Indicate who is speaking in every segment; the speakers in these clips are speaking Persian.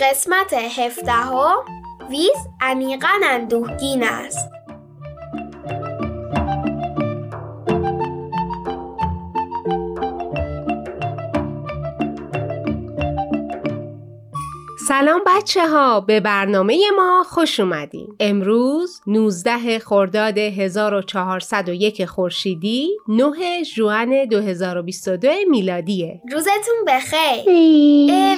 Speaker 1: قسمت هفدهم ویز عمیقا اندوهگین است.
Speaker 2: سلام بچه ها به برنامه ما خوش اومدین. امروز 19 خرداد 1401 خورشیدی 9 ژوئن 2022 میلادیه.
Speaker 1: روزتون بخیر.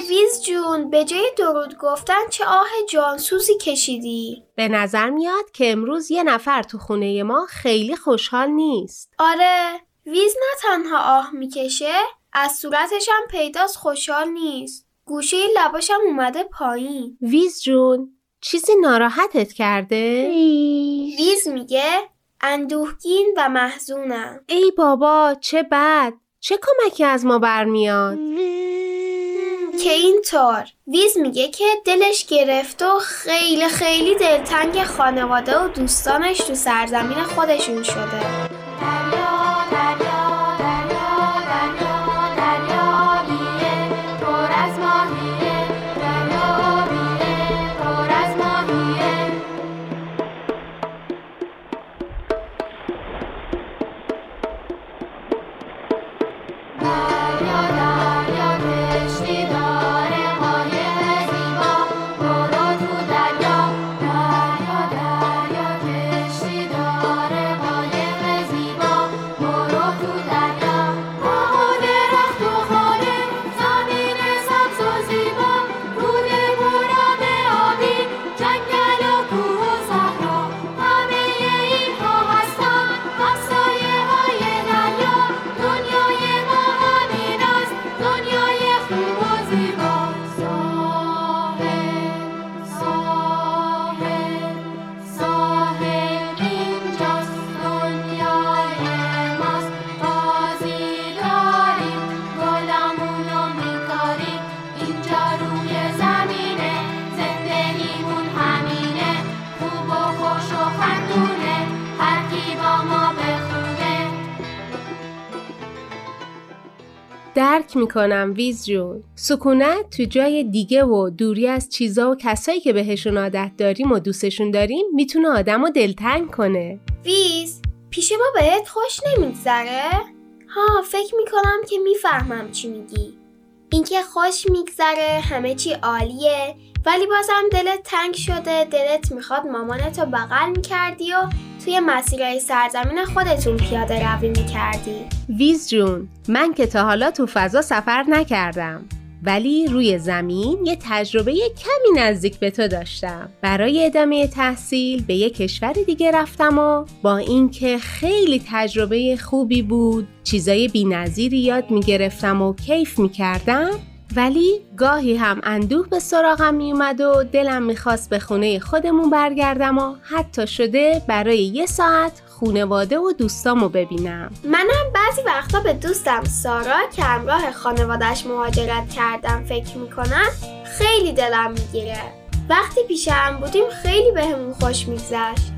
Speaker 1: ویز جون به جای درود گفتن چه آه جانسوزی کشیدی؟
Speaker 2: به نظر میاد که امروز یه نفر تو خونه ما خیلی خوشحال نیست.
Speaker 1: آره ویز نه تنها آه می‌کشه از صورتش هم پیداست خوشحال نیست. گوشه لباشم اومده پایین.
Speaker 2: ویز جون چیزی ناراحتت کرده؟
Speaker 1: ویز. میگه اندوهگین و محزونم.
Speaker 2: ای بابا چه بد. چه کمکی از ما برمیاد؟
Speaker 1: که اینطور ویز میگه که دلش گرفت و خیلی خیلی دلتنگ خانواده و دوستانش تو سرزمین خودشون شده.
Speaker 2: درک می‌کنم ویز جون. سکونت تو جای دیگه و دوری از چیزا و کسایی که بهشون عادت داریم و دوستشون داریم می‌تونه آدم رو دلتنگ کنه.
Speaker 1: ویز پیش ما بهت خوش نمیگذره؟ ها فکر می‌کنم که می‌فهمم چی میگی. اینکه خوش میگذره همه چی عالیه ولی بازم دلت تنگ شده دلت می‌خواد مامانتو بغل می‌کردی و توی مسیرهای سرزمین خودتون پیاده روی می‌کردی.
Speaker 2: ویز جون من که تا حالا تو فضا سفر نکردم. ولی روی زمین یه تجربه کمی نزدیک به تو داشتم. برای ادامه تحصیل به یه کشور دیگه رفتم و با اینکه خیلی تجربه خوبی بود چیزای بینظیری یاد می‌گرفتم و کیف می‌کردم ولی گاهی هم اندوه به سراغم میومد و دلم می‌خواست به خونه خودمون برگردم و حتی شده برای یه ساعت خونواده و دوستامو ببینم.
Speaker 1: منم بعضی وقتا به دوستم سارا که همراه خانوادش مهاجرت کردم فکر می‌کنم خیلی دلم می‌گیره. وقتی پیش هم بودیم خیلی بهمون خوش میگذشت.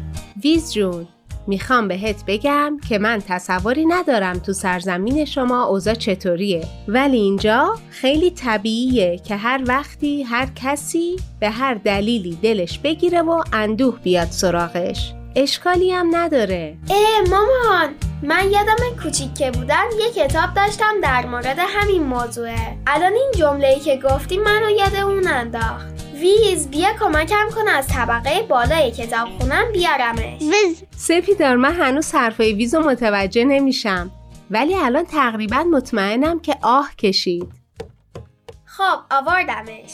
Speaker 2: ویز جون می‌خوام بهت بگم که من تصوری ندارم تو سرزمین شما اوضاع چطوریه. ولی اینجا خیلی طبیعیه که هر وقتی هر کسی به هر دلیلی دلش بگیره و اندوه بیاد سراغش. اشکالی هم نداره.
Speaker 1: اه مامان من یادم کوچیک که بودم یه کتاب داشتم در مورد همین موضوعه. الان این جمله ای که گفتی منو یاد اون انداخت. ویز بیا کمکم کن از طبقه بالای کتاب خونم بیارمش.
Speaker 3: ویز
Speaker 2: سپیدار من هنوز حرفای ویز متوجه نمیشم. ولی الان تقریبا مطمئنم که آه کشید.
Speaker 1: خب آوردمش.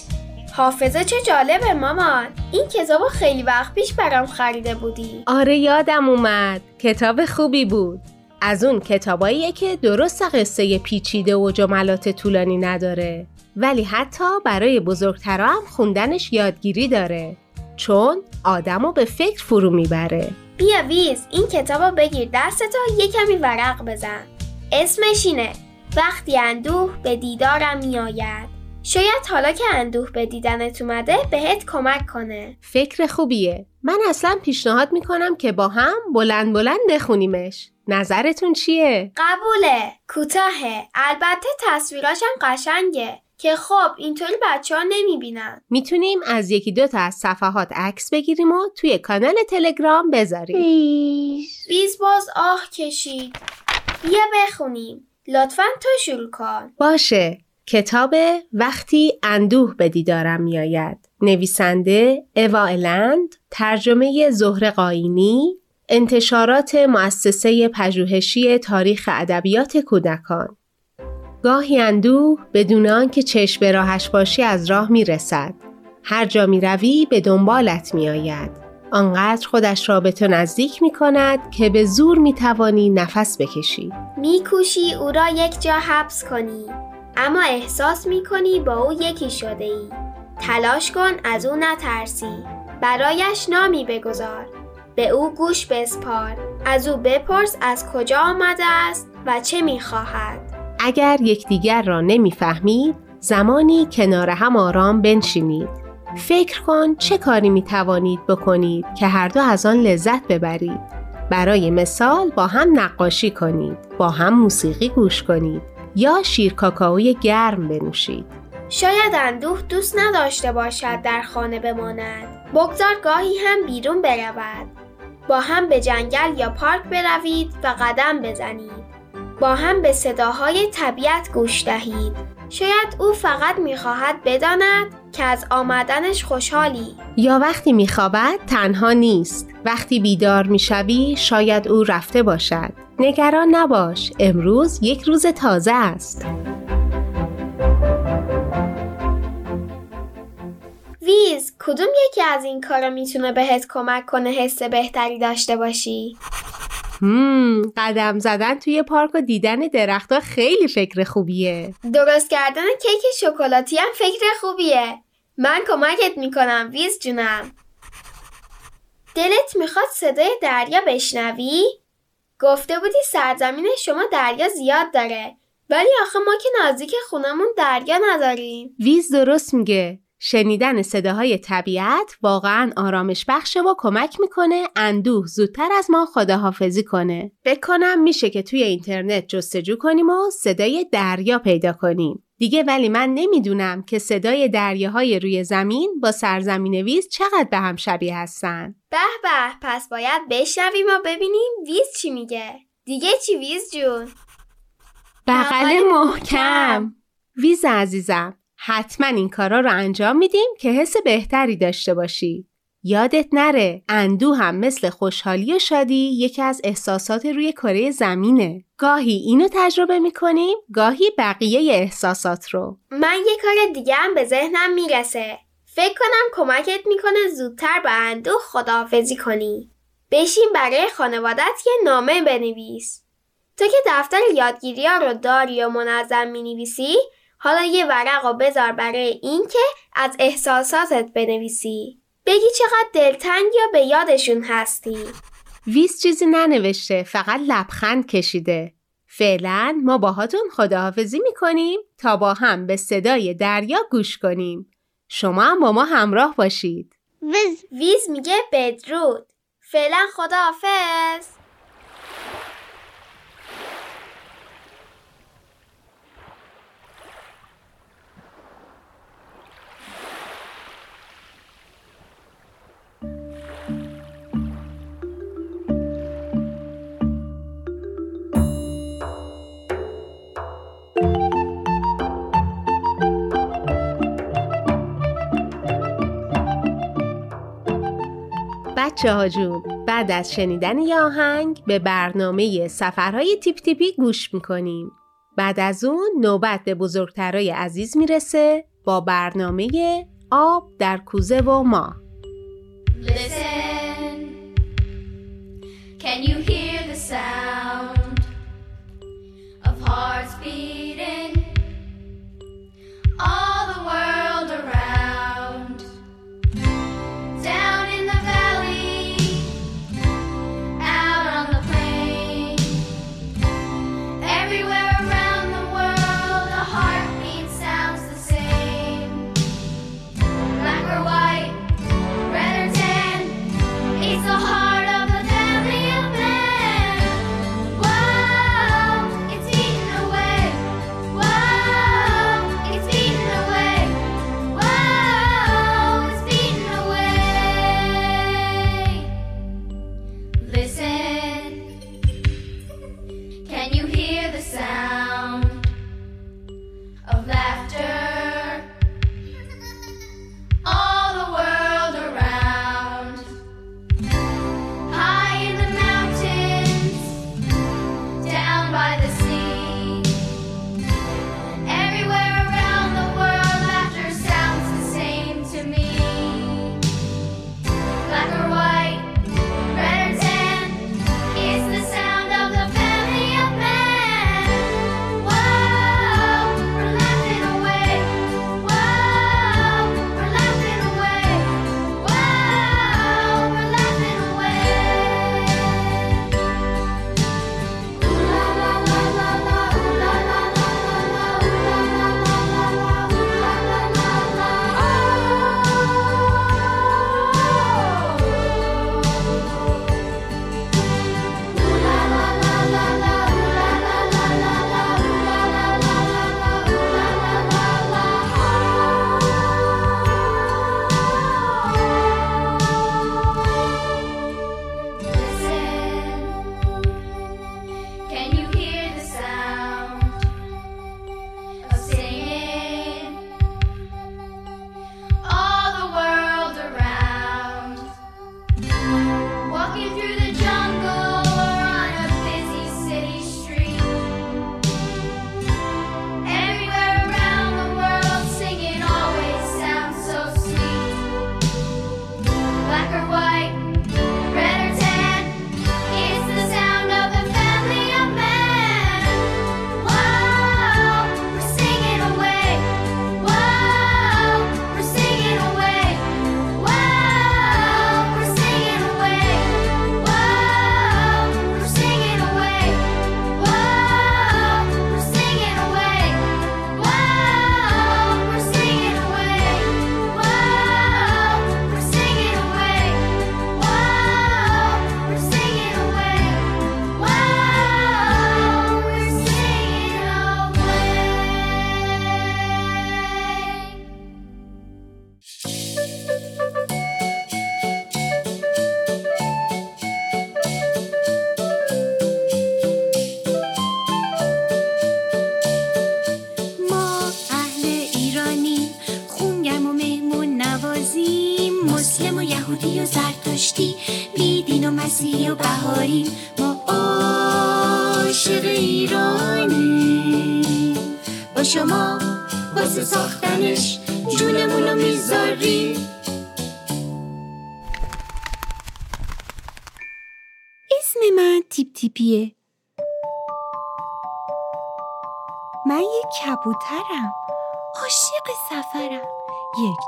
Speaker 1: حافظه چه جالبه مامان. این کتابو خیلی وقت پیش برام خریده بودی.
Speaker 2: آره یادم اومد. کتاب خوبی بود. از اون کتاباییه که درست قصه پیچیده و جملات طولانی نداره. ولی حتی برای بزرگترا هم خوندنش یادگیری داره. چون آدمو به فکر فرو می‌بره.
Speaker 1: بیا ویز این کتابو بگیر دستتو یه کمی ورق بزن. اسمش اینه وقتی اندوه به دیدارم میآید. شاید حالا که اندوه به دیدنت اومده بهت کمک کنه.
Speaker 2: فکر خوبیه. من اصلا پیشنهاد می‌کنم که با هم بلند بلند بخونیمش. نظرتون چیه؟
Speaker 1: قبوله کوتاهه. البته تصویراشم قشنگه. که خب اینطوری بچه ها نمی‌بینن.
Speaker 2: می‌تونیم از یکی دو تا از صفحات عکس بگیریم و توی کانال تلگرام بذاریم.
Speaker 1: بیز باز آه کشید. بیا بخونیم. لطفا تو شروع کن.
Speaker 2: باشه. کتاب وقتی اندوه به دیدارم میآید. نویسنده اوا الند ترجمه زهر قاینی انتشارات مؤسسه پژوهشی تاریخ ادبیات کودکان. گاهی اندوه بدون آنکه چشم به راهش باشی از راه می رسد. هر جا می روی به دنبالت می آید. آنقدر خودش را به تو نزدیک می کند که به زور می توانی نفس بکشی.
Speaker 1: می کوشی او را یک جا حبس کنی اما احساس می کنی با او یکی شده ای. تلاش کن از او نترسی. برایش نامی بگذار. به او گوش بسپار. از او بپرس از کجا آمده است و چه می خواهد.
Speaker 2: اگر یکدیگر را نمی‌فهمید زمانی کنار هم آرام بنشینید. فکر کن چه کاری می توانید بکنید که هر دو از آن لذت ببرید. برای مثال با هم نقاشی کنید با هم موسیقی گوش کنید یا شیر کاکائوی گرم بنوشید.
Speaker 1: شاید اندوه دوست نداشته باشد در خانه بماند. بگذار گاهی هم بیرون برود. با هم به جنگل یا پارک بروید و قدم بزنید. با هم به صداهای طبیعت گوش دهید. شاید او فقط می‌خواهد بداند که از آمدنش خوشحالی.
Speaker 2: یا وقتی میخوابد تنها نیست. وقتی بیدار می‌شوی شاید او رفته باشد. نگران نباش. امروز یک روز تازه است.
Speaker 1: ویز کدوم یکی از این کارا می‌تونه بهت کمک کنه حس بهتری داشته باشی؟
Speaker 2: هم قدم زدن توی پارک و دیدن درختها خیلی فکر خوبیه.
Speaker 1: درست کردن کیک شکلاتی هم فکر خوبیه. من کمکت می‌کنم ویز جونم. دلت می‌خواد صدای دریا بشنوی؟ گفته بودی سرزمین شما دریا زیاد داره ولی آخه ما که نزدیک خونمون دریا نداریم.
Speaker 2: ویز درست میگه. شنیدن صداهای طبیعت واقعا آرامش بخشه و کمک می‌کنه اندوه زودتر از ما خداحافظی کنه. بکنم میشه که توی اینترنت جستجو کنیم و صدای دریا پیدا کنیم. دیگه ولی من نمی‌دونم که صدای دریاهای روی زمین با سرزمین ویز چقدر به هم شبیه هستن.
Speaker 1: به به پس باید بشنویم و ببینیم ویز چی میگه. دیگه چی ویز جون؟
Speaker 2: بغل محکم ویز عزیزم حتما این کارا رو انجام میدیم که حس بهتری داشته باشی. یادت نره اندو هم مثل خوشحالی و شادی یکی از احساسات روی کره زمینه. گاهی اینو تجربه می‌کنیم گاهی بقیه احساسات رو.
Speaker 1: من یه کار دیگه هم به ذهنم می‌رسه. فکر کنم کمکت می‌کنه زودتر به اندو خداحافظی کنی. بشین برای خانوادت یه نامه بنویس. تو که دفتر یادگیری ها رو داری و منظم می‌نویسی حالا یه ورق و بذار برای اینکه از احساساتت بنویسی. بگی چقدر دلتنگ یا به یادشون هستی.
Speaker 2: ویس چیزی ننوشته فقط لبخند کشیده. فعلا ما باهاتون خداحافظی می‌کنیم تا با هم به صدای دریا گوش کنیم. شما هم با ما همراه باشید.
Speaker 3: ویز
Speaker 1: ویز میگه بدرود. فعلا خداحافظ.
Speaker 2: بچه ها جون بعد از شنیدن یه آهنگ به برنامه سفرهای تیپ تیپی گوش می‌کنیم. بعد از اون نوبت به بزرگترای عزیز می‌رسه با برنامه آب در کوزه و ما.
Speaker 4: Listen, can you hear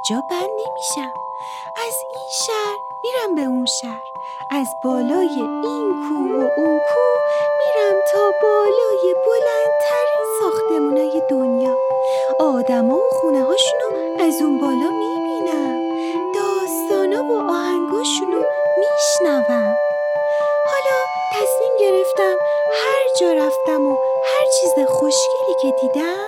Speaker 5: جا بند نمیشم. از این شهر میرم به اون شهر. از بالای این کوه و اون کوه میرم تا بالای بلندترین ساختمونای دنیا. آدما و خونه هاشونو از اون بالا می‌بینم. داستانا و آهنگاشونو میشنوم. حالا تصمیم گرفتم هر جا رفتم و هر چیز خوشگلی که دیدم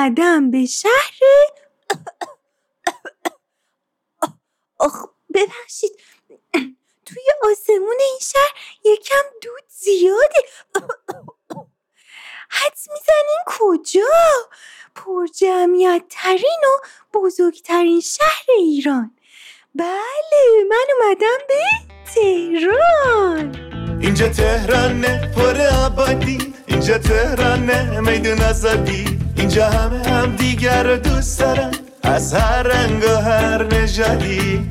Speaker 5: اومدم به شهر. آخ ببخشید. توی آسمون این شهر یکم دود زیاده. حدس می‌زنین کجا؟ پر جمعیت ترین و بزرگترین شهر ایران. بله من اومدم به تهران.
Speaker 6: اینجا تهرانه پر آبادی. اینجا تهرانه میدون آزادی. اینجا همه هم دیگر رو دوست دارن. از هر رنگ و هر نژادی.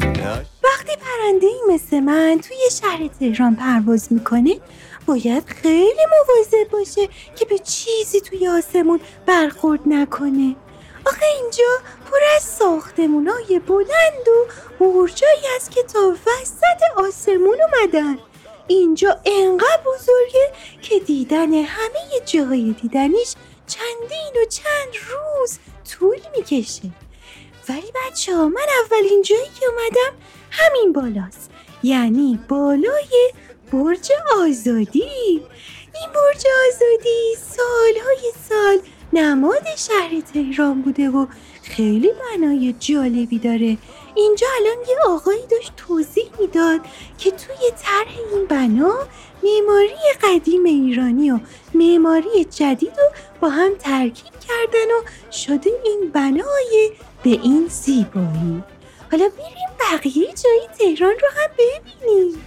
Speaker 5: وقتی پرنده مثل من توی شهر تهران پرواز می‌کنه باید خیلی مواظب باشه که به چیزی توی آسمون برخورد نکنه. آخه اینجا پر از ساختمونای بلند و برجایی است که تا وسط آسمون اومدن. اینجا انقدر بزرگه که دیدن همه جاهای دیدنیش چندین و چند روز طول می‌کشه. ولی بچه ها من اولین جایی که اومدم همین بالاست. یعنی بالای برج آزادی. این برج آزادی سالهای سال نماد شهر تهران بوده و خیلی بنای جالبی داره. اینجا الان یه آقایی داشت توضیح می‌داد که توی طرح این بنا معماری قدیم ایرانی و معماری جدید رو با هم ترکیب کردن و شده این بنای به این زیبایی. حالا بریم بقیه جای تهران رو هم ببینیم.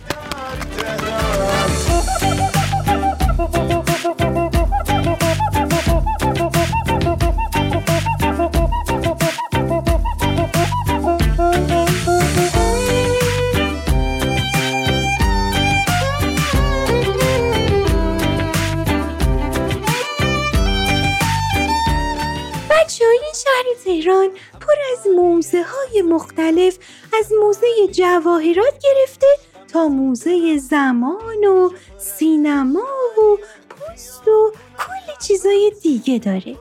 Speaker 5: تهران پر از موزه های مختلف از موزه جواهرات گرفته تا موزه زمان و سینما و پوست و کلی چیزای دیگه داره.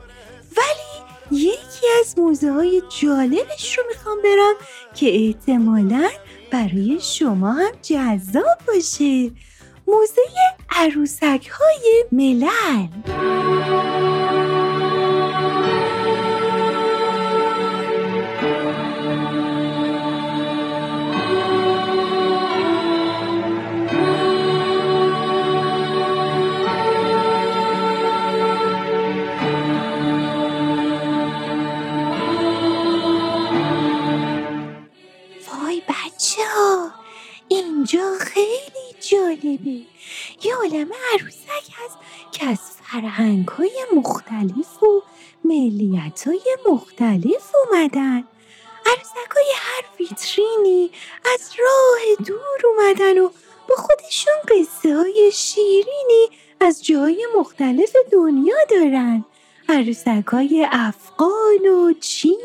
Speaker 5: ولی یکی از موزه های جالبش رو می‌خوام برم که احتمالا برای شما هم جذاب باشه. موزه عروسک های ملل. اینجا خیلی جالبه. یه عالم عروسک هست که از فرهنگ های مختلف و ملیت های مختلف اومدن. عروسک های هر ویترینی از راه دور اومدن و با خودشون قصه های شیرینی از جای مختلف دنیا دارن. عروسکای افغان و چین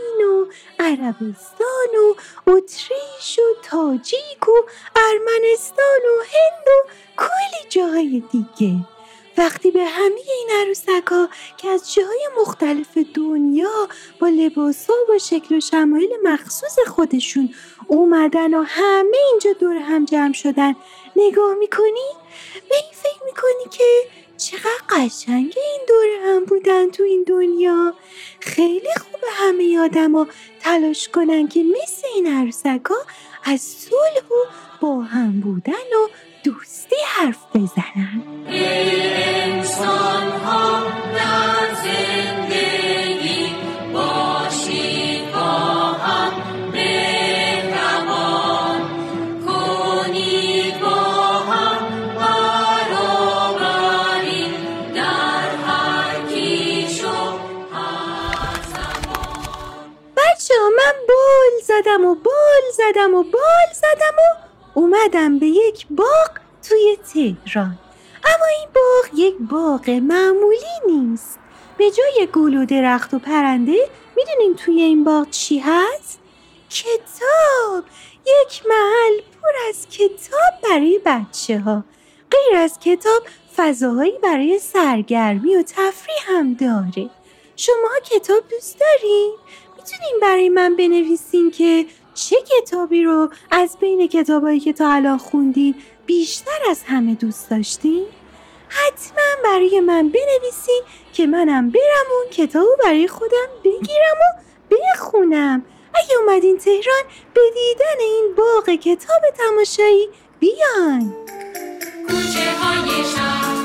Speaker 5: عربستان و اتریش و تاجیک و ارمنستان و هند و کلی جاهای دیگه وقتی به همه این عروسکا که از جاهای مختلف دنیا با لباسا و شکل و شمایل مخصوص خودشون اومدن و همه اینجا دور هم جمع شدن نگاه می‌کنی؟ به این فکر می‌کنی که چقدر قشنگ این دور هم بودن تو این دنیا. خیلی خوبه همه آدما تلاش کنن که مثل این عروسکا از صلح و با هم بودن و دوستی حرف بزنن.
Speaker 7: انسان زندگی باشید با هم.
Speaker 5: بچه ها من بال زدم و بال زدم و بال زدم و اومدم به یک باغ توی تهران. اما این باغ یک باغ معمولی نیست. به جای گل و درخت و پرنده می‌دونین توی این باغ چی هست؟ کتاب. یک محل پر از کتاب برای بچه ها غیر از کتاب فضاهایی برای سرگرمی و تفریح هم داره. شما کتاب دوست دارین؟ می‌تونین برای من بنویسین که چه کتابی رو از بین کتابایی که تا الان خوندین بیشتر از همه دوست داشتین؟ حتما برای من بنویسین که منم برم اون کتاب رو برای خودم بگیرم و بخونم. اگه اومدین تهران به دیدن این باغ کتاب تماشایی بیان
Speaker 7: کوچه های شهر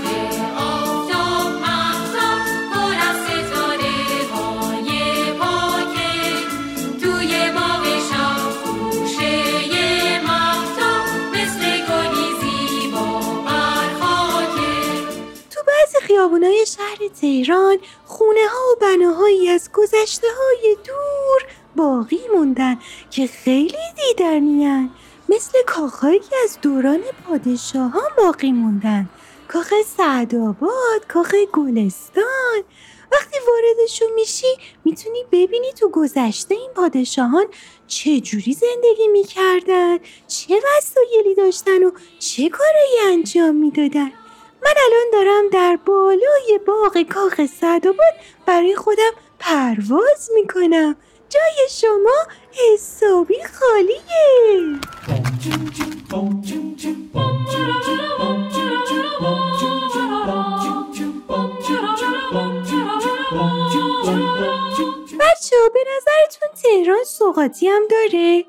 Speaker 5: خیابونای شهر تهران خونه ها و بناهایی از گذشته های دور باقی موندن که خیلی دیدنیان مثل کاخهایی از دوران پادشاهان باقی موندن. کاخ سعدآباد کاخ گلستان. وقتی واردشون میشی می‌تونی ببینی تو گذشته این پادشاهان چه جوری زندگی می‌کردن چه وسایلی داشتن و چه کارایی انجام می‌دادن. من الان دارم در بالای باغ کاخ سعدآباد برای خودم پرواز می‌کنم جای شما حسابی خالیه بچه به نظرتون تهران سوقاتی هم داره؟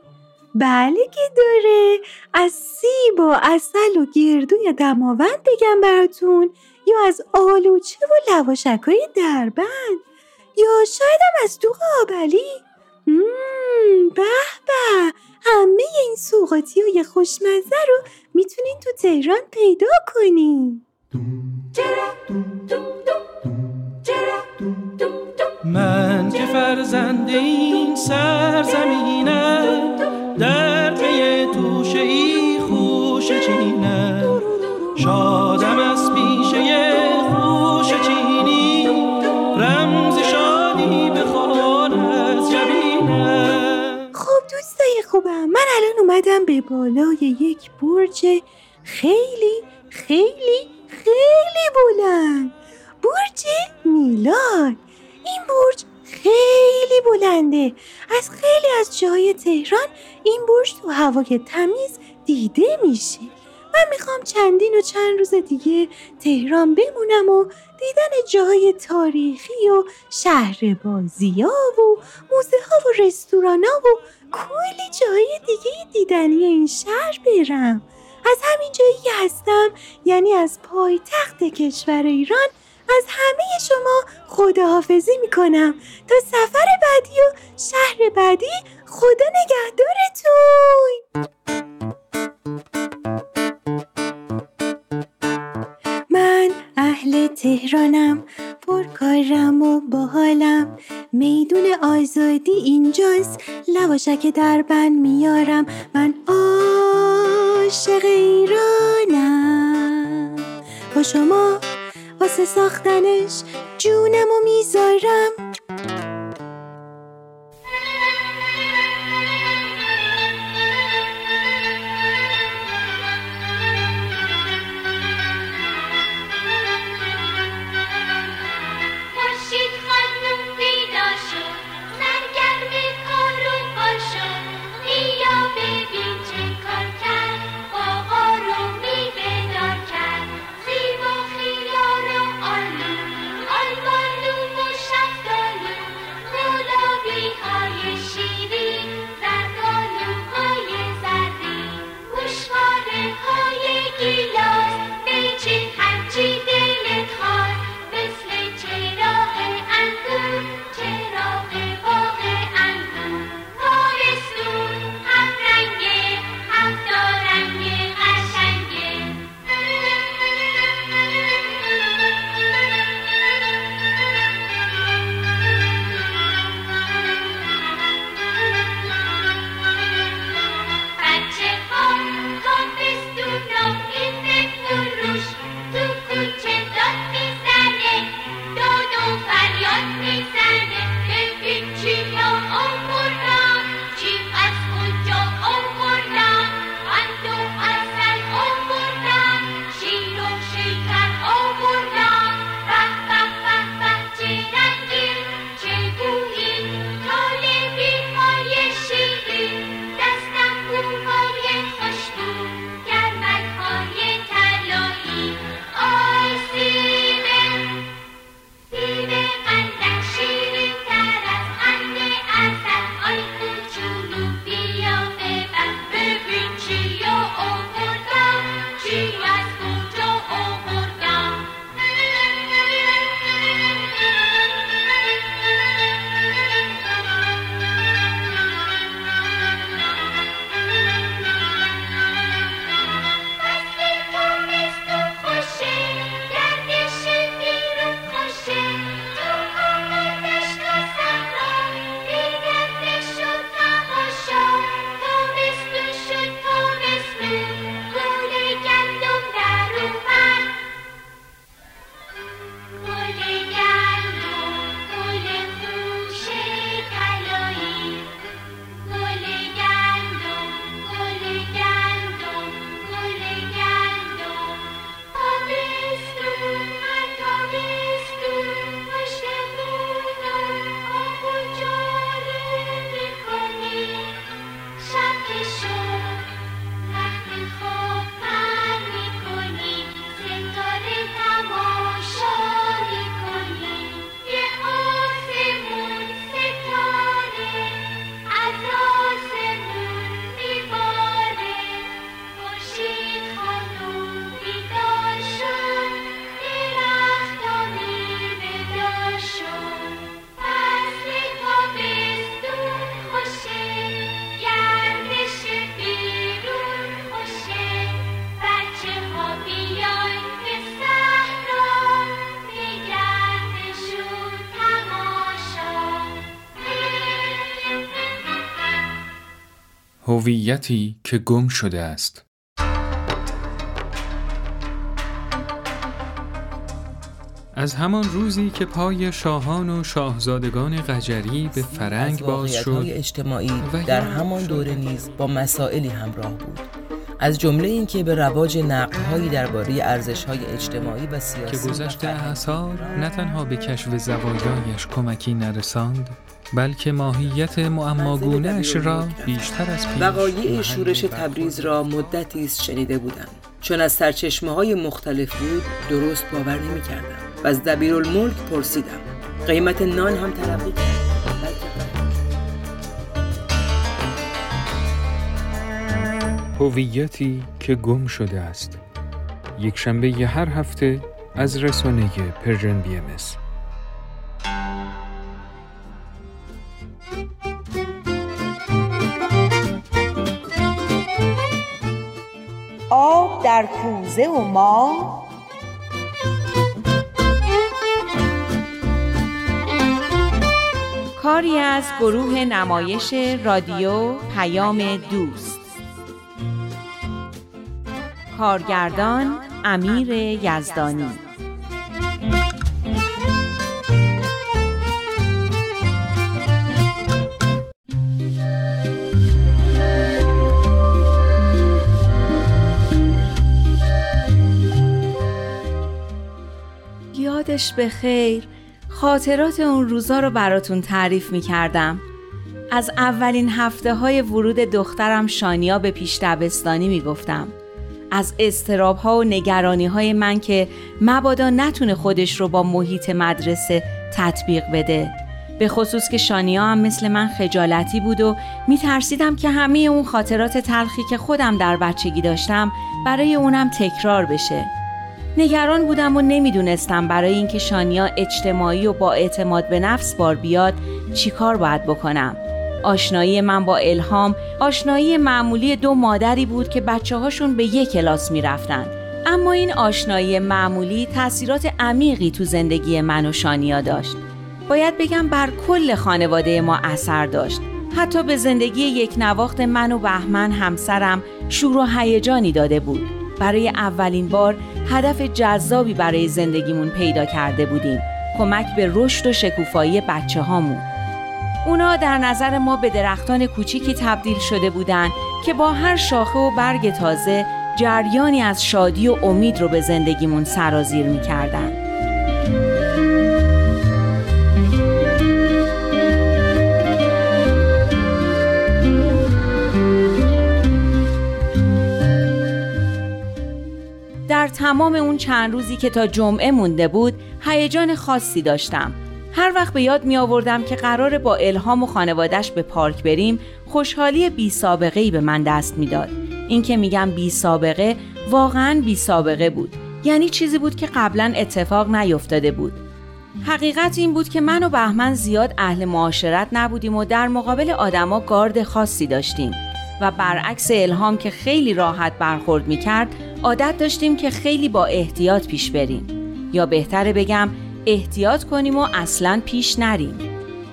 Speaker 5: بله که داره. از سیب و اصل و گردوی دماوند بگم براتون. یا از آلوچه و لواشک های دربند. یا شاید هم از دوغ آبلی. مم، به به. همه این سوقاتی های خوشمزه رو می‌تونین تو تهران پیدا کنین.
Speaker 8: من که فرزند این سرزمینم. در پی توشه ای خوش چینم شادم از پیشه خوش چینی. رمز شادی بخوان از جبینم
Speaker 5: خب دوستای خوبم من الان اومدم به بالای یک برج خیلی خیلی خیلی بلند. برج میلاد این برج خیلی بلنده. از خیلی از جاهای تهران این برج تو هوای تمیز دیده میشه. من می‌خوام چندین و چند روز دیگه تهران بمونم و دیدن جاهای تاریخی و شهر بازی ها و موزه ها و رستوران ها و کلی جای دیگه دیدنی این شهر برم. از همین جایی که هستم یعنی از پایتخت کشور ایران از همه شما خداحافظی می‌کنم. تا سفر بعدی و شهر بعدی خدا نگهدارتون. من اهل تهرانم پرکارم و باحالم. میدون آزادی اینجاست لواشک در بند میارم. من عاشق ایرانم. با شما واسه ساختنش
Speaker 7: جونمو می‌ذارم.
Speaker 9: هویتی که گم شده است. از همان روزی که پای شاهان و شاهزادگان قجری به فرنگ باز شد
Speaker 10: اجتماعی در همان دوره نیز با مسائلی همراه بود. از جمله اینکه به رواج نقدهایی درباره ارزش‌های اجتماعی و
Speaker 9: که
Speaker 10: سیاسی و
Speaker 9: گذشت
Speaker 10: فرهنگی
Speaker 9: اثار نه تنها به کشف زوایایش کمکی نرساند بلکه ماهیت معماگونهاش را بیشتر از پیش
Speaker 10: وقایع شورش تبریز را مدتی است شنیده بودم. چون از سرچشمه های مختلف بود درست باور نمی کردم و از دبیرالملک پرسیدم. قیمت نان هم تلقی کرد.
Speaker 9: هویتی که گم شده است. یک شنبه ی هر هفته از رسانه Persian BMS.
Speaker 11: آب در کوزه و ما
Speaker 12: کاری از گروه نمایش رادیو پیام دوست. کارگردان امیر یزدانی یادش به خیر خاطرات اون روزا رو براتون تعریف می کردم. از اولین هفته های ورود دخترم شانیا به پیش دبستانی می گفتم. از استراب ها و نگرانی های من که مبادا نتونه خودش رو با محیط مدرسه تطبیق بده. به خصوص که شانیا هم مثل من خجالتی بود و می ترسیدم که همه اون خاطرات تلخی که خودم در بچگی داشتم برای اونم تکرار بشه. نگران بودم و نمی‌دونستم برای اینکه شانیا اجتماعی و با اعتماد به نفس بار بیاد چیکار باید بکنم. آشنایی من با الهام آشنایی معمولی دو مادری بود که بچه هاشون به یک کلاس می رفتن. اما این آشنایی معمولی تاثیرات عمیقی تو زندگی من و شانیا داشت. باید بگم بر کل خانواده ما اثر داشت. حتی به زندگی یک نواخت من و بهمن همسرم شور و هیجانی داده بود. برای اولین بار هدف جذابی برای زندگیمون پیدا کرده بودیم. کمک به رشد و شکوفایی بچه هامون. اونا در نظر ما به درختان کوچیکی تبدیل شده بودند که با هر شاخه و برگ تازه جریانی از شادی و امید رو به زندگیمون سرازیر می‌کردن. در تمام اون چند روزی که تا جمعه مونده بود هیجان خاصی داشتم هر وقت به یاد می آوردم که قرار با الهام و خانوادش به پارک بریم خوشحالی بی سابقه ای به من دست می‌داد. این که میگم بی سابقه واقعا بی سابقه بود. یعنی چیزی بود که قبلا اتفاق نیفتاده بود. حقیقت این بود که من و بهمن زیاد اهل معاشرت نبودیم و در مقابل آدما گارد خاصی داشتیم و برعکس الهام که خیلی راحت برخورد می‌کرد عادت داشتیم که خیلی با احتیاط پیش بریم یا بهتره بگم احتیاط کنیم و اصلا پیش نریم.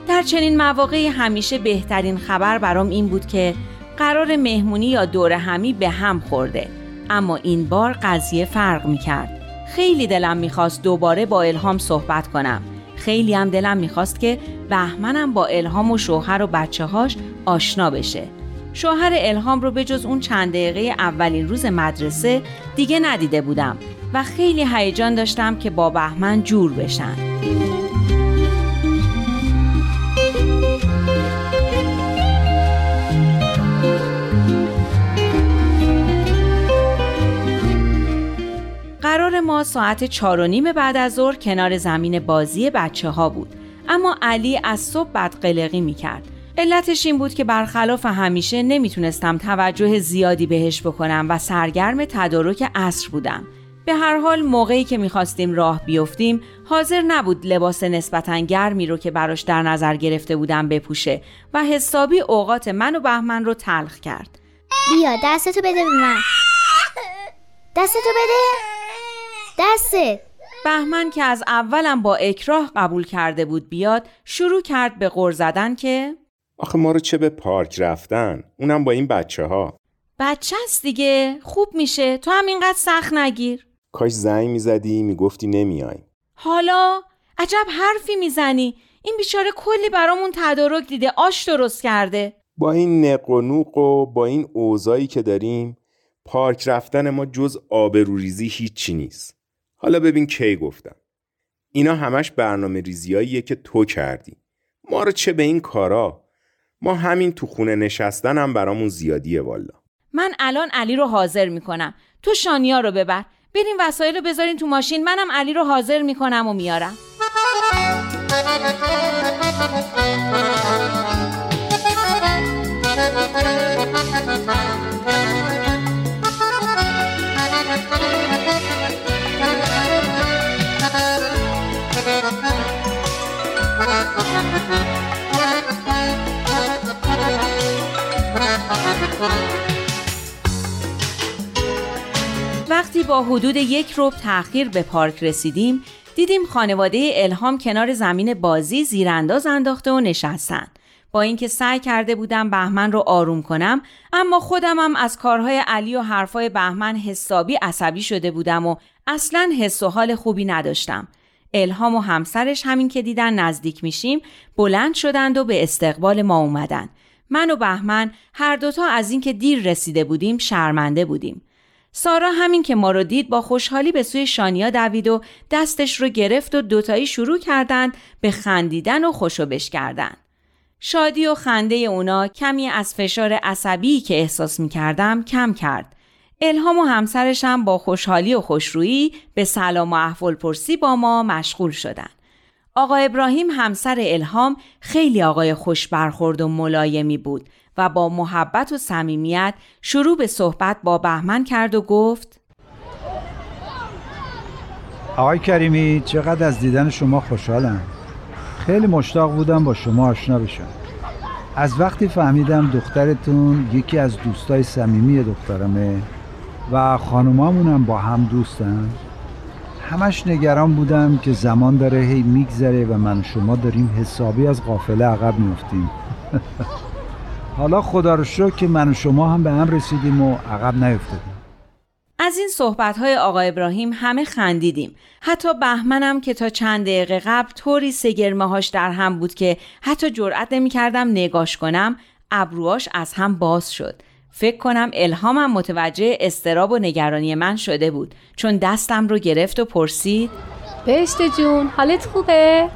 Speaker 12: در چنین مواقعی همیشه بهترین خبر برام این بود که قرار مهمونی یا دور همی به هم خورده. اما این بار قضیه فرق می کرد. خیلی دلم می‌خواست دوباره با الهام صحبت کنم. خیلی هم دلم می‌خواست که بهمنم با الهام و شوهر و بچه هاش آشنا بشه. شوهر الهام رو به جز اون چند دقیقه اولین روز مدرسه دیگه ندیده بودم. و خیلی هیجان داشتم که با بهمن جور بشن. قرار ما ساعت چار و نیم بعد از ظهر کنار زمین بازی بچه ها بود. اما علی از صبح بدقلقی می کرد علتش این بود که برخلاف همیشه نمی‌تونستم توجه زیادی بهش بکنم و سرگرم تدارک عصر بودم. به هر حال موقعی که می‌خواستیم راه بیفتیم حاضر نبود لباس نسبتا گرمی رو که براش در نظر گرفته بودم بپوشه و حسابی اوقات من و بهمن رو تلخ کرد.
Speaker 3: بیا دستتو بده به من. دستتو بده. دستت.
Speaker 12: بهمن که از اولم با اکراه قبول کرده بود بیاد شروع کرد به غر زدن که
Speaker 13: آخه ما رو چه به پارک رفتن؟ اونم با این بچه ها
Speaker 12: بچه است دیگه خوب میشه. تو هم اینقدر سخت نگیر.
Speaker 13: کاش زنگ می‌زدی می‌گفتی نمیای.
Speaker 12: حالا؟ عجب حرفی می‌زنی. این بیچاره کلی برامون تدارک دیده آش درست کرده.
Speaker 13: با این نق و نوق و با این اوضاعی که داریم پارک رفتن ما جز آبروریزی هیچی نیست. حالا ببین کی گفتم. اینا همش برنامه ریزیاییه که تو کردی. ما رو چه به این کارا؟ ما همین تو خونه نشستن هم برامون زیادیه والا.
Speaker 12: من الان علی رو حاضر می‌کنم. تو شانیا رو ببر. بریم وسایل رو بذارین تو ماشین. منم علی رو حاضر می‌کنم و میارم. وقتی با حدود یک رب تأخیر به پارک رسیدیم دیدیم خانواده الهام کنار زمین بازی زیرانداز انداخته و نشستن. با اینکه سعی کرده بودم بهمن رو آروم کنم اما خودمم از کارهای علی و حرفای بهمن حسابی عصبی شده بودم و اصلا حس و حال خوبی نداشتم. الهام و همسرش همین که دیدن نزدیک میشیم بلند شدند و به استقبال ما اومدن. من و بهمن هر دوتا از اینکه دیر رسیده بودیم شرمنده بودیم. سارا همین که ما رو دید با خوشحالی به سوی شانیا دوید و دستش رو گرفت و دوتایی شروع کردند به خندیدن و خوشوبش کردن. شادی و خنده اونا کمی از فشار عصبی که احساس می کردم کم کرد. الهام و همسرش هم با خوشحالی و خوشرویی به سلام و احوال پرسی با ما مشغول شدند. آقا ابراهیم همسر الهام خیلی آقای خوش برخورد و ملایمی بود و با محبت و صمیمیت شروع به صحبت با بهمن کرد و گفت
Speaker 14: آقای کریمی چقدر از دیدن شما خوشحالم. خیلی مشتاق بودم با شما آشنا بشم. از وقتی فهمیدم دخترتون یکی از دوستای صمیمی دخترمه و خانومامونم با هم دوستن همش نگران بودم که زمان داره هی میگذره و من شما داریم حسابی از قافله عقب میفتیم حالا خدا رو شکر که من و شما هم به هم رسیدیم و عقب نیفتادیم
Speaker 12: از این صحبت‌های آقا ابراهیم همه خندیدیم. حتی بهمنم که تا چند دقیقه قبل طوری سگرمهاش در هم بود که حتی جرأت نمی‌کردم نگاش کنم، ابروهاش از هم باز شد. فکر کنم الهامم متوجه استراب و نگرانی من شده بود. چون دستم رو گرفت و پرسید
Speaker 15: بهشت جون حالت خوبه؟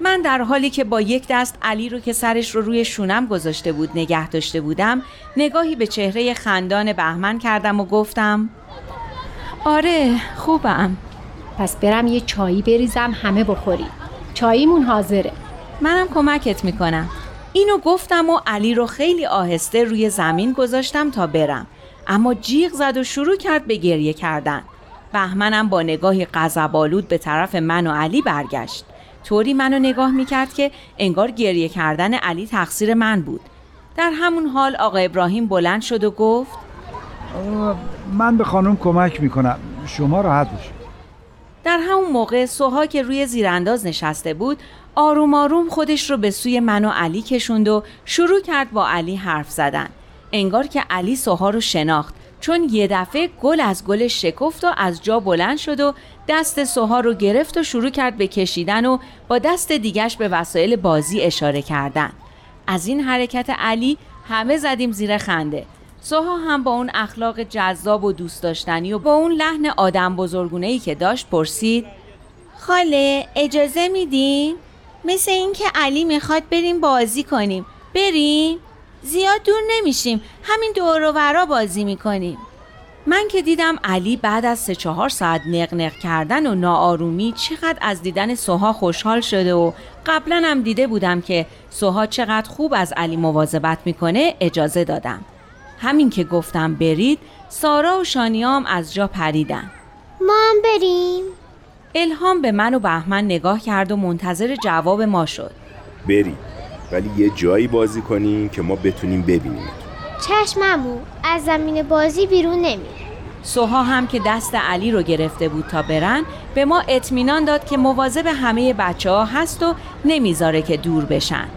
Speaker 12: من در حالی که با یک دست علی رو که سرش رو روی شونم گذاشته بود نگه داشته بودم نگاهی به چهره خندان بهمن کردم و گفتم آره خوبم.
Speaker 15: پس برم یه چایی بریزم همه بخوری چاییمون حاضره.
Speaker 12: منم کمکت می‌کنم. اینو گفتم و علی رو خیلی آهسته روی زمین گذاشتم تا برم. اما جیغ زد و شروع کرد به گریه کردن. بهمنم با نگاهی غضب‌آلود به طرف من و علی برگشت. طوری منو نگاه می‌کرد که انگار گریه کردن علی تقصیر من بود. در همون حال آقا ابراهیم بلند شد و گفت
Speaker 14: من به خانم کمک می‌کنم. شما راحت باشید.
Speaker 12: در همون موقع سوها که روی زیرانداز نشسته بود آروم آروم خودش رو به سوی من و علی کشوند و شروع کرد با علی حرف زدن. انگار که علی سوها رو شناخت. چون یه دفعه گل از گل شکفت و از جا بلند شد و دست سوها رو گرفت و شروع کرد به کشیدن و با دست دیگش به وسایل بازی اشاره کردن. از این حرکت علی همه زدیم زیر خنده. سوها هم با اون اخلاق جذاب و دوست داشتنی و با اون لحن آدم بزرگونه ای که داشت پرسید
Speaker 3: خاله اجازه میدین؟ مثل اینکه علی می‌خواد بریم بازی کنیم. بریم؟ زیاد دور نمیشیم. همین دور و ورا بازی می‌کنیم.
Speaker 12: من که دیدم علی بعد از سه چهار ساعت نق کردن و ناآرومی چقدر از دیدن سوها خوشحال شده و قبلا هم دیده بودم که سوها چقدر خوب از علی مواظبت می‌کنه اجازه دادم. همین که گفتم برید سارا و شانیام از جا پریدن.
Speaker 3: ما هم بریم.
Speaker 12: الهام به من و بهمن نگاه کرد و منتظر جواب ما شد.
Speaker 13: برید ولی یه جایی بازی کنیم که ما بتونیم ببینیم.
Speaker 3: چشممو از زمین بازی بیرون نمی.
Speaker 12: سوها هم که دست علی رو گرفته بود تا برن به ما اطمینان داد که مواظب همه بچه ها هست و نمی‌ذاره که دور بشن.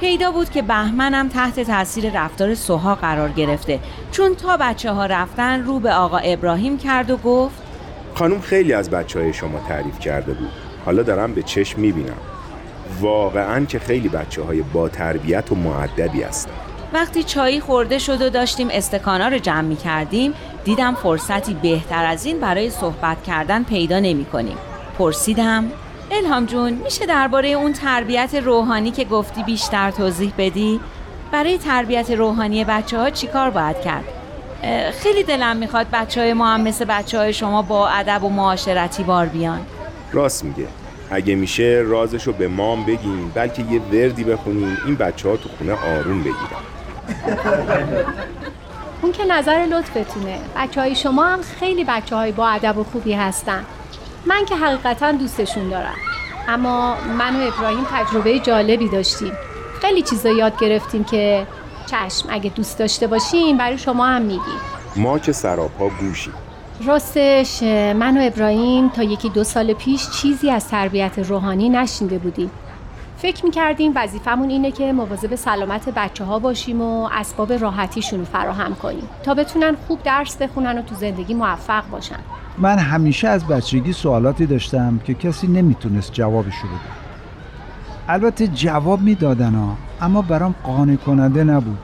Speaker 12: پیدا بود که بهمنم تحت تاثیر رفتار سوها قرار گرفته چون تا بچه ها رفتن رو به آقا ابراهیم کرد و گفت
Speaker 13: خانم خیلی از بچه های شما تعریف کرده بود حالا دارم به چشم می‌بینم واقعا که خیلی بچه های با تربیت و معدبی هستن
Speaker 12: وقتی چایی خورده شد و داشتیم استکانا رو جمع می کردیم دیدم فرصتی بهتر از این برای صحبت کردن پیدا نمی کنیم. پرسیدم الهام جون میشه درباره اون تربیت روحانی که گفتی بیشتر توضیح بدی؟ برای تربیت روحانی بچه ها چی کار باید کرد؟ خیلی دلم می‌خواد بچه های ما هم مثل بچه های شما با ادب و معاشرتی بار بیان.
Speaker 13: راست میگه. اگه میشه رازشو به مام بگین بلکه یه وردی بخونین این بچه ها تو خونه آروم بگیرن.
Speaker 15: اون که نظر لطفتونه. بچه های شما هم خیلی بچه های با ادب و خوبی هستن. من که حقیقتا دوستشون دارم. اما من و ابراهیم تجربه جالبی داشتیم. خیلی چیزا یاد گرفتیم که چشم. اگه دوست داشته باشیم برای شما هم میگیم
Speaker 13: ما که سراپا گوشیم.
Speaker 15: راستش من و ابراهیم تا یکی دو سال پیش چیزی از تربیت روحانی نشینده بودیم. فکر می‌کردیم وظیفمون اینه که مواظب سلامت بچه ها باشیم و اسباب راحتیشون رو فراهم کنیم تا بتونن خوب درس بخونن و تو زندگی موفق باشن.
Speaker 14: من همیشه از بچگی سوالاتی داشتم که کسی نمی‌تونست جوابشو بده. البته جواب می‌دادن ها اما برام قانع کننده نبود.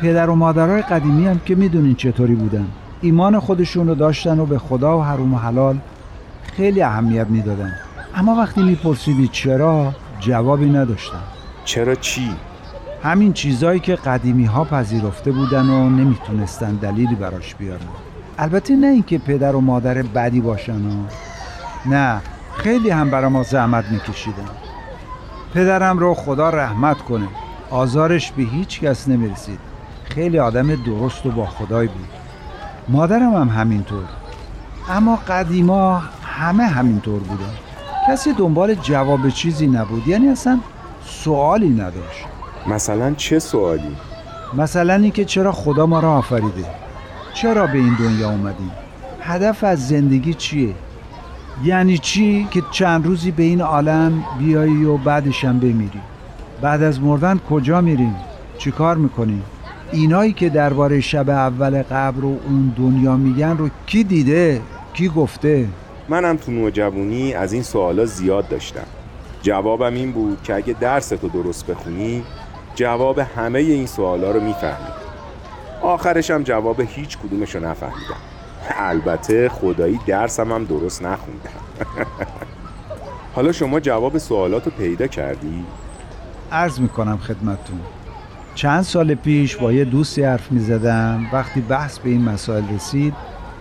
Speaker 14: پدر و مادرای قدیمی هم که می‌دونین چطوری بودن. ایمان خودشون رو داشتن و به خدا و حروم و حلال خیلی اهمیت می‌دادن. اما وقتی میپرسیدی چرا جوابی نداشتن.
Speaker 13: چرا چی؟
Speaker 14: همین چیزایی که قدیمی ها پذیرفته بودن و نمی‌تونستن دلیلی براش بیارن. البته نه اینکه پدر و مادر بدی باشن و نه خیلی هم برا ما زحمت میکشیدن. پدرم رو خدا رحمت کنه. آزارش به هیچ کس نمی‌رسید. خیلی آدم درست و با خدای بود. مادرم هم همینطور. اما قدیما همه همینطور بودن. کسی دنبال جواب چیزی نبود. یعنی اصلا سوالی نداشت.
Speaker 13: مثلا چه سوالی؟
Speaker 14: مثلا اینکه چرا خدا ما را آفریده؟ چرا به این دنیا اومدیم؟ هدف از زندگی چیه؟ یعنی چی که چند روزی به این عالم بیایی و بعدش هم بمیری؟ بعد از مردن کجا میریم؟ چی کار می‌کنیم؟ اینایی که درباره شب اول قبر و اون دنیا میگن رو کی دیده؟ کی گفته؟
Speaker 13: منم تو نوجوانی از این سوالا زیاد داشتم. جوابم این بود که اگه درس تو درست بخونی جواب همه این سوالا رو می‌فهمی. آخرش هم جواب هیچ کدومش رو نفهمیدم. البته خدایی درسم هم درست نخوندم حالا شما جواب سوالات رو پیدا کردی؟
Speaker 14: عرض می‌کنم خدمتتون. چند سال پیش با یه دوستی حرف می‌زدم. وقتی بحث به این مسائل رسید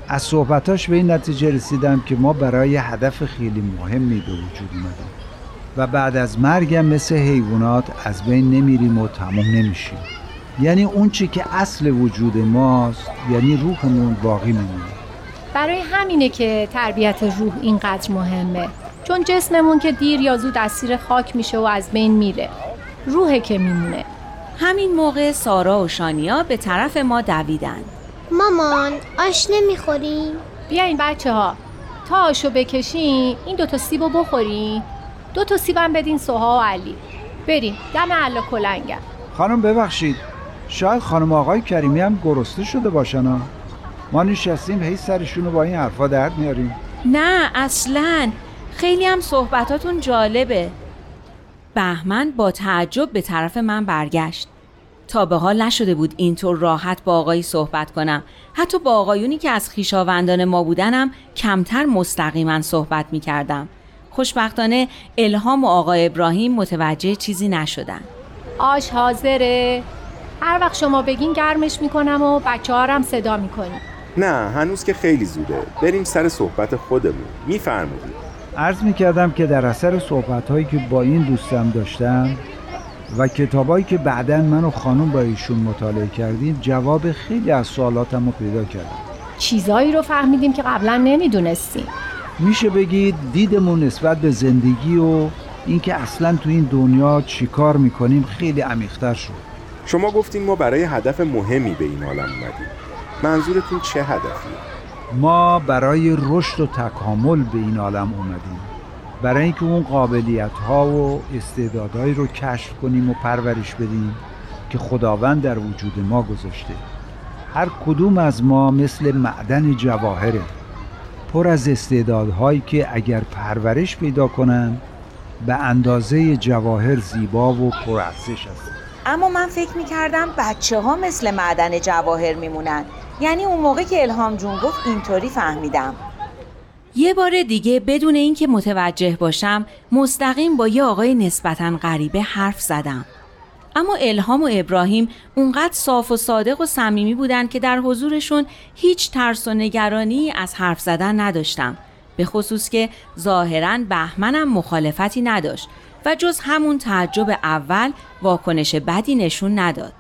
Speaker 14: از صحبتاش به این نتیجه رسیدم که ما برای هدف خیلی مهمی به وجود اومدیم و بعد از مرگم مثل حیوانات از بین نمیریم و تمام نمیشیم. یعنی اون چی که اصل وجود ماست یعنی روحمون باقی میمونه
Speaker 15: برای همینه که تربیت روح اینقدر مهمه. چون جسممون که دیر یا زود اسیر خاک میشه و از بین میره. روحه که میمونه.
Speaker 12: همین موقع سارا و شانیا به طرف ما دویدن.
Speaker 1: مامان آش نمی‌خوری؟
Speaker 15: بیاین بچه ها تا آشو بکشین این دوتا سیبو بخورین. دو تا سیبم بدین سوها و علی. بریم دم علا کلنگم.
Speaker 14: خانم ببخشید. شاید خانم آقای کریمی هم گرسنه شده باشن ها. ما نشستیم هی سرشون رو با این حرفا درد میاریم.
Speaker 12: نه اصلا. خیلی هم صحبتاتون جالبه. بهمن با تعجب به طرف من برگشت. تا به حال نشده بود اینطور راحت با آقایی صحبت کنم. حتی با آقایونی که از خیشاوندان ما بودنم کمتر مستقیما صحبت می کردم خوشبختانه الهام و آقای ابراهیم متوجه چیزی نشدن.
Speaker 15: آش حاضره. هر وقت شما بگین گرمش می‌کنم و بچه هم صدا می‌کنیم
Speaker 13: نه هنوز که خیلی زوده. بریم سر صحبت خودمون. میفرمودیم
Speaker 14: عرض می‌کردم که در اثر صحبت هایی که با این دوستم داشتم و کتابایی که بعدا من و خانم با ایشون مطالعه کردیم جواب خیلی از سوالاتم رو پیدا کردم.
Speaker 15: چیزایی رو فهمیدیم که قبلا نمی‌دونستیم.
Speaker 14: میشه بگید دیدمون نسبت به زندگی و اینکه اصلا تو این دنیا چیکار می‌کنیم خیلی عمیق‌تر شد.
Speaker 13: شما گفتین ما برای هدف مهمی به این عالم اومدیم. منظورتون چه هدفیه؟
Speaker 14: ما برای رشد و تکامل به این عالم اومدیم. برای اینکه اون قابلیت ها و استعدادهایی رو کشف کنیم و پرورش بدیم که خداوند در وجود ما گذاشته. هر کدوم از ما مثل معدن جواهره. پر از استعدادهایی که اگر پرورش پیدا کنن به اندازه جواهر زیبا و پرارزش هست
Speaker 3: اما من فکر می‌کردم بچه ها مثل معدن جواهر میمونن. یعنی اون موقع که الهام جون گفت اینطوری فهمیدم.
Speaker 12: یه بار دیگه بدون اینکه متوجه باشم مستقیم با یه آقای نسبتا غریبه حرف زدم. اما الهام و ابراهیم اونقدر صاف و صادق و صمیمی بودن که در حضورشون هیچ ترس و نگرانی از حرف زدن نداشتم. به خصوص که ظاهرا بهمنم مخالفتی نداشت. و جز همون تعجب اول واکنش بدی نشون نداد.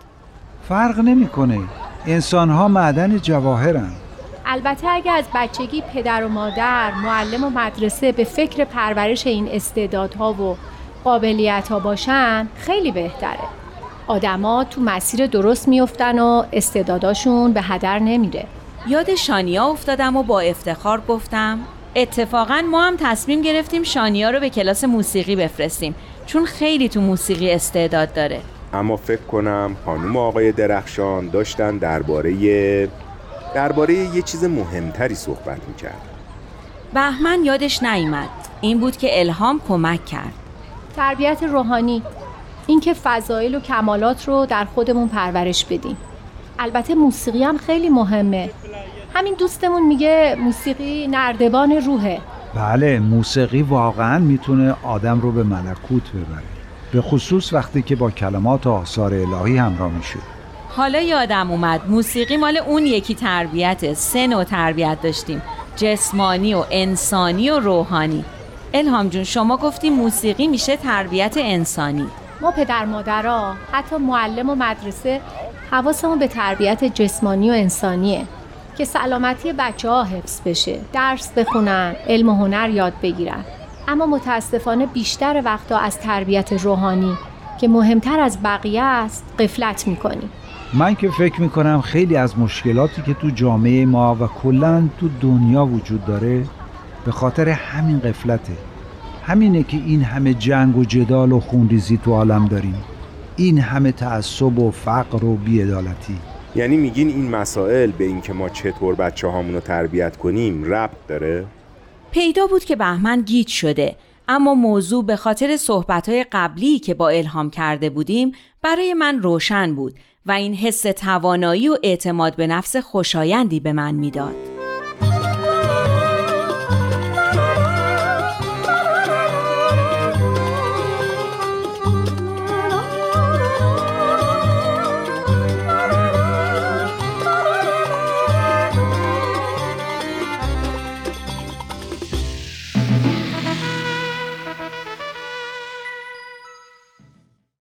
Speaker 14: فرق نمی‌کنه. انسان ها معدن جواهرن.
Speaker 15: البته اگه از بچگی پدر و مادر معلم و مدرسه به فکر پرورش این استعدادها و قابلیت ها باشن خیلی بهتره. آدما تو مسیر درست میفتن و استعداداشون به هدر نمیره.
Speaker 12: یاد شانیا افتادم و با افتخار گفتم اتفاقا ما هم تصمیم گرفتیم شانیا رو به کلاس موسیقی بفرستیم چون خیلی تو موسیقی استعداد داره.
Speaker 13: اما فکر کنم خانم و آقای درخشان داشتن درباره درباره یه چیز مهمتری صحبت می‌کرد.
Speaker 12: بهمن یادش نیامد این بود که الهام کمک کرد.
Speaker 15: تربیت روحانی. اینکه فضایل و کمالات رو در خودمون پرورش بدیم. البته موسیقی هم خیلی مهمه. همین دوستمون میگه موسیقی نردبان روحه.
Speaker 14: بله موسیقی واقعا می‌تونه آدم رو به ملکوت ببره. به خصوص وقتی که با کلمات و آثار الهی همراه میشه
Speaker 12: حالا یادم اومد موسیقی مال اون یکی تربیت سه نوع تربیت داشتیم. جسمانی و انسانی و روحانی. الهام جون شما گفتی موسیقی میشه تربیت انسانی.
Speaker 15: ما پدر مادرها حتی معلم و مدرسه حواسمون به تربیت جسمانی و انسانیه. که سلامتی بچه ها حفظ بشه درس بخونن علم و هنر یاد بگیرن. اما متاسفانه بیشتر وقتا از تربیت روحانی که مهمتر از بقیه است قفلت می‌کنیم.
Speaker 14: من که فکر می‌کنم خیلی از مشکلاتی که تو جامعه ما و کلا تو دنیا وجود داره به خاطر همین قفلته همینه که این همه جنگ و جدال و خونریزی تو عالم داریم. این همه تعصب و فقر و بیعدالتی.
Speaker 13: یعنی میگین این مسائل به اینکه ما چطور بچه رو تربیت کنیم ربط داره؟
Speaker 12: پیدا بود که بهمن گیج شده اما موضوع به خاطر صحبتهای قبلی که با الهام کرده بودیم برای من روشن بود و این حس توانایی و اعتماد به نفس خوشایندی به من می‌داد.